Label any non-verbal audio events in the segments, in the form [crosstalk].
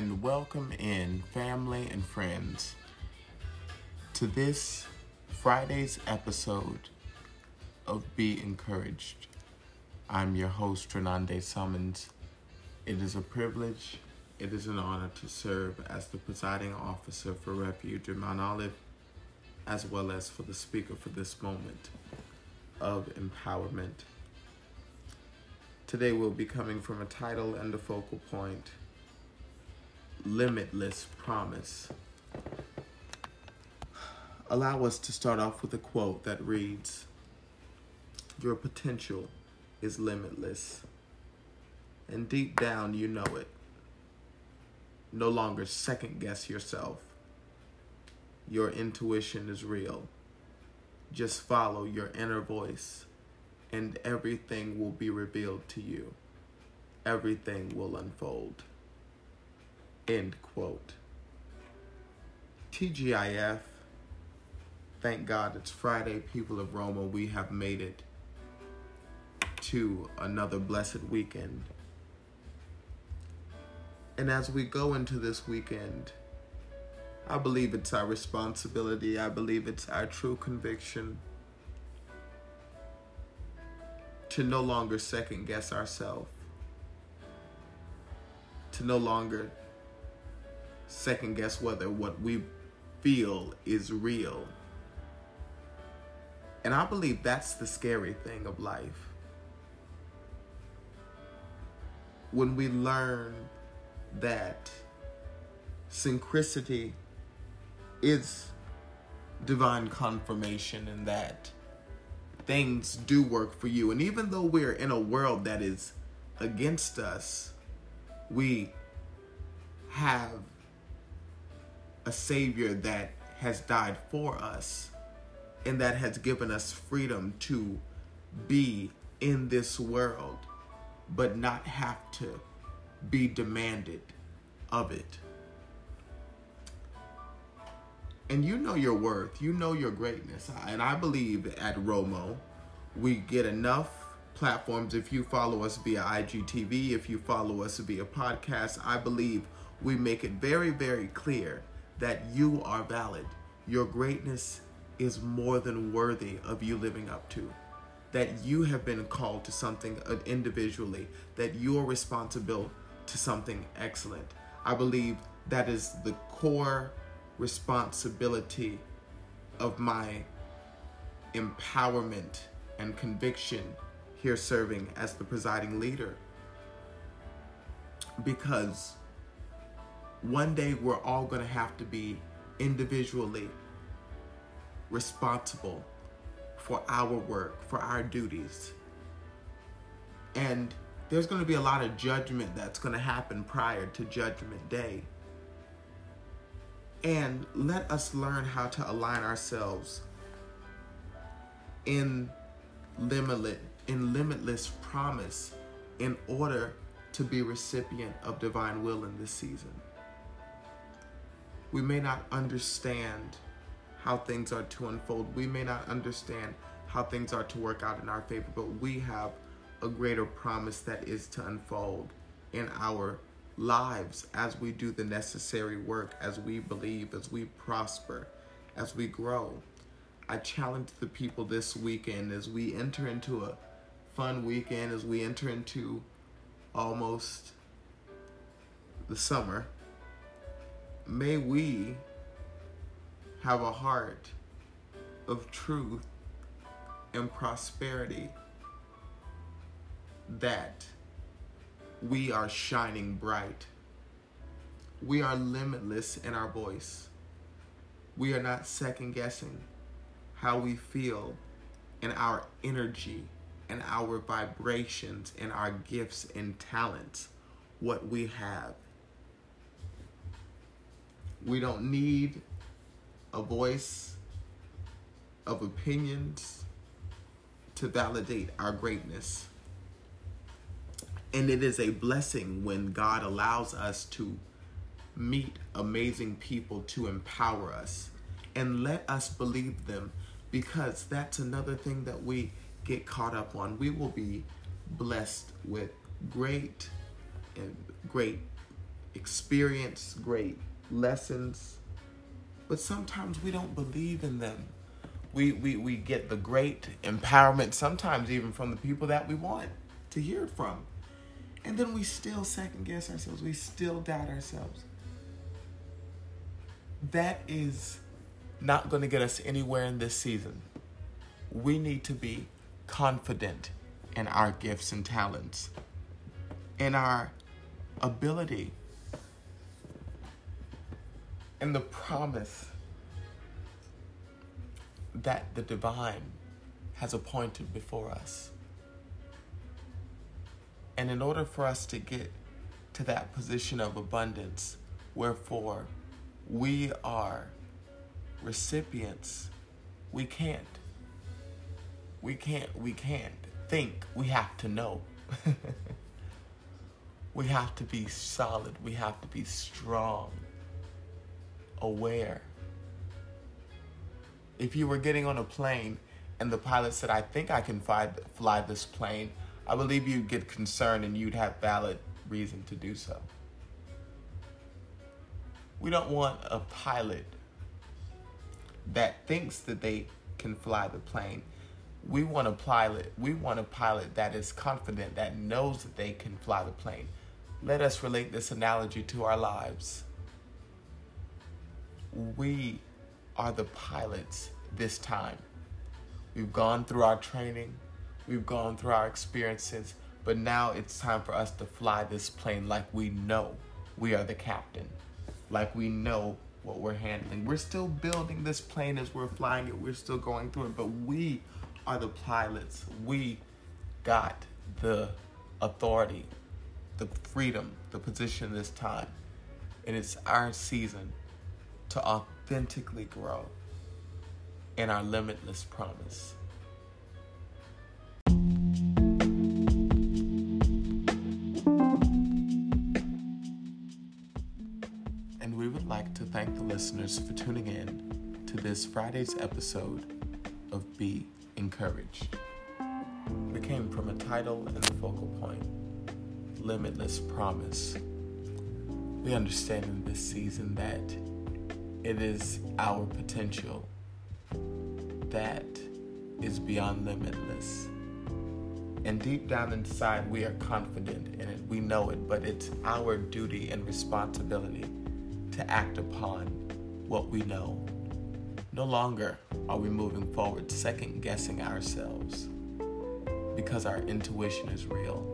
And welcome in, family and friends, to this Friday's episode of Be Encouraged. I'm your host, Renande Summons. It is a privilege, it is an honor to serve as the presiding officer for Refuge in Mount Olive as well as for the speaker for this moment of empowerment. Today we'll be coming from a title and a focal point Limitless Promise. Allow us to start off with a quote that reads Your potential is limitless, and deep down you know it. No longer second guess yourself your intuition is real. Just follow your inner voice, and everything will be revealed to you. Everything will unfold. End quote. TGIF. Thank God it's Friday, people of Romo. We have made it to another blessed weekend. And as we go into this weekend, I believe it's our responsibility. I believe it's our true conviction to no longer second guess ourselves, to no longer second guess whether what we feel is real. And I believe that's the scary thing of life. When we learn that synchronicity is divine confirmation and that things do work for you. And even though we're in a world that is against us, we have a Savior that has died for us and that has given us freedom to be in this world, but not have to be demanded of it and you know your worth, you know your greatness. And I believe at Romo, we get enough platforms. If you follow us via IGTV, if you follow us via podcast, I believe we make it very, very clear that you are valid. Your greatness is more than worthy of you living up to. That you have been called to something individually, that you are responsible to something excellent. I believe that is the core responsibility of my empowerment and conviction here serving as the presiding leader. Because one day we're all going to have to be individually responsible for our work, for our duties. And there's going to be a lot of judgment that's going to happen prior to Judgment Day. And let us learn how to align ourselves in limitless, in limitless promise in order to be recipient of divine will in this season. We may not understand how things are to unfold. We may not understand how things are to work out in our favor, but we have a greater promise that is to unfold in our lives as we do the necessary work, as we believe, as we prosper, as we grow. I challenge the people this weekend as we enter into a fun weekend, as we enter into almost the summer. May we have a heart of truth and prosperity that we are shining bright. We are limitless in our voice. We are not second guessing how we feel and our energy and our vibrations and our gifts and talents, what we have. We don't need a voice of opinions to validate our greatness. And it is a blessing when God allows us to meet amazing people to empower us and let us believe them because that's another thing that we get caught up on. We will be blessed with great and great experience, great lessons, but sometimes we don't believe in them. We, we, we get the great empowerment, sometimes even from the people that we want to hear from. And then we still second guess ourselves. We still doubt ourselves. That is not going to get us anywhere in this season. We need to be confident in our gifts and talents, in our ability, in the promise that the divine has appointed before us. And in order for us to get to that position of abundance, wherefore we are recipients, we can't. We can't, we can't think, we have to know. [laughs] we have to be solid, we have to be strong, aware. If you were getting on a plane and the pilot said, I think I can fly, fly this plane, I believe you'd get concerned and you'd have valid reason to do so. We don't want a pilot that thinks that they can fly the plane. We want a pilot, we want a pilot that is confident, that knows that they can fly the plane. Let us relate this analogy to our lives. We are the pilots this time. We've gone through our training, We've gone through our experiences, but now it's time for us to fly this plane like we know we are the captain, like we know what we're handling. We're still building this plane as we're flying it, we're still going through it, but we are the pilots. We got the authority, the freedom, the position this time. And it's our season to authentically grow in our limitless promise. And we would like to thank the listeners for tuning in to this Friday's episode of Be Encouraged. We came from a title and a focal point Limitless Promise. We understand in this season that it is our potential that is beyond limitless. And deep down inside, we are confident in it. We know it, but it's our duty and responsibility to act upon what we know. No longer are we moving forward second guessing ourselves because our intuition is real.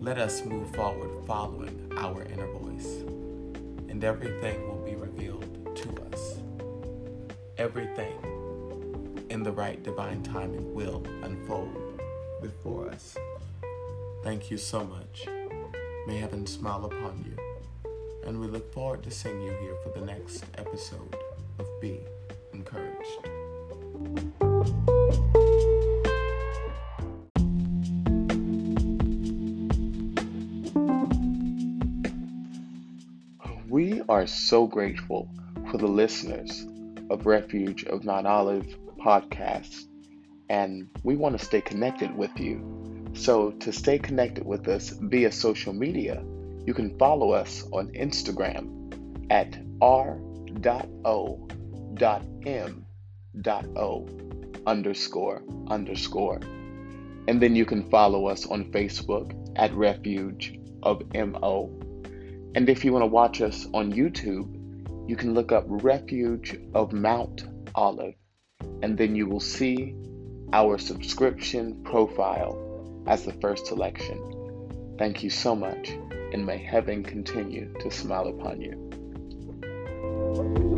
Let us move forward following our inner voice, and everything Everything in the right divine timing will unfold before us. Thank you so much. May heaven smile upon you and we look forward to seeing you here for the next episode of Be Encouraged. We are so grateful for the listeners of Refuge of Mount Olive podcast, and we want to stay connected with you. So, to stay connected with us via social media, you can follow us on Instagram at r.o.m.o underscore underscore. And then you can follow us on Facebook at Refuge of MO. And if you want to watch us on YouTube, you can look up Refuge of Mount Olive, and then you will see our subscription profile as the first selection. Thank you so much, and may heaven continue to smile upon you.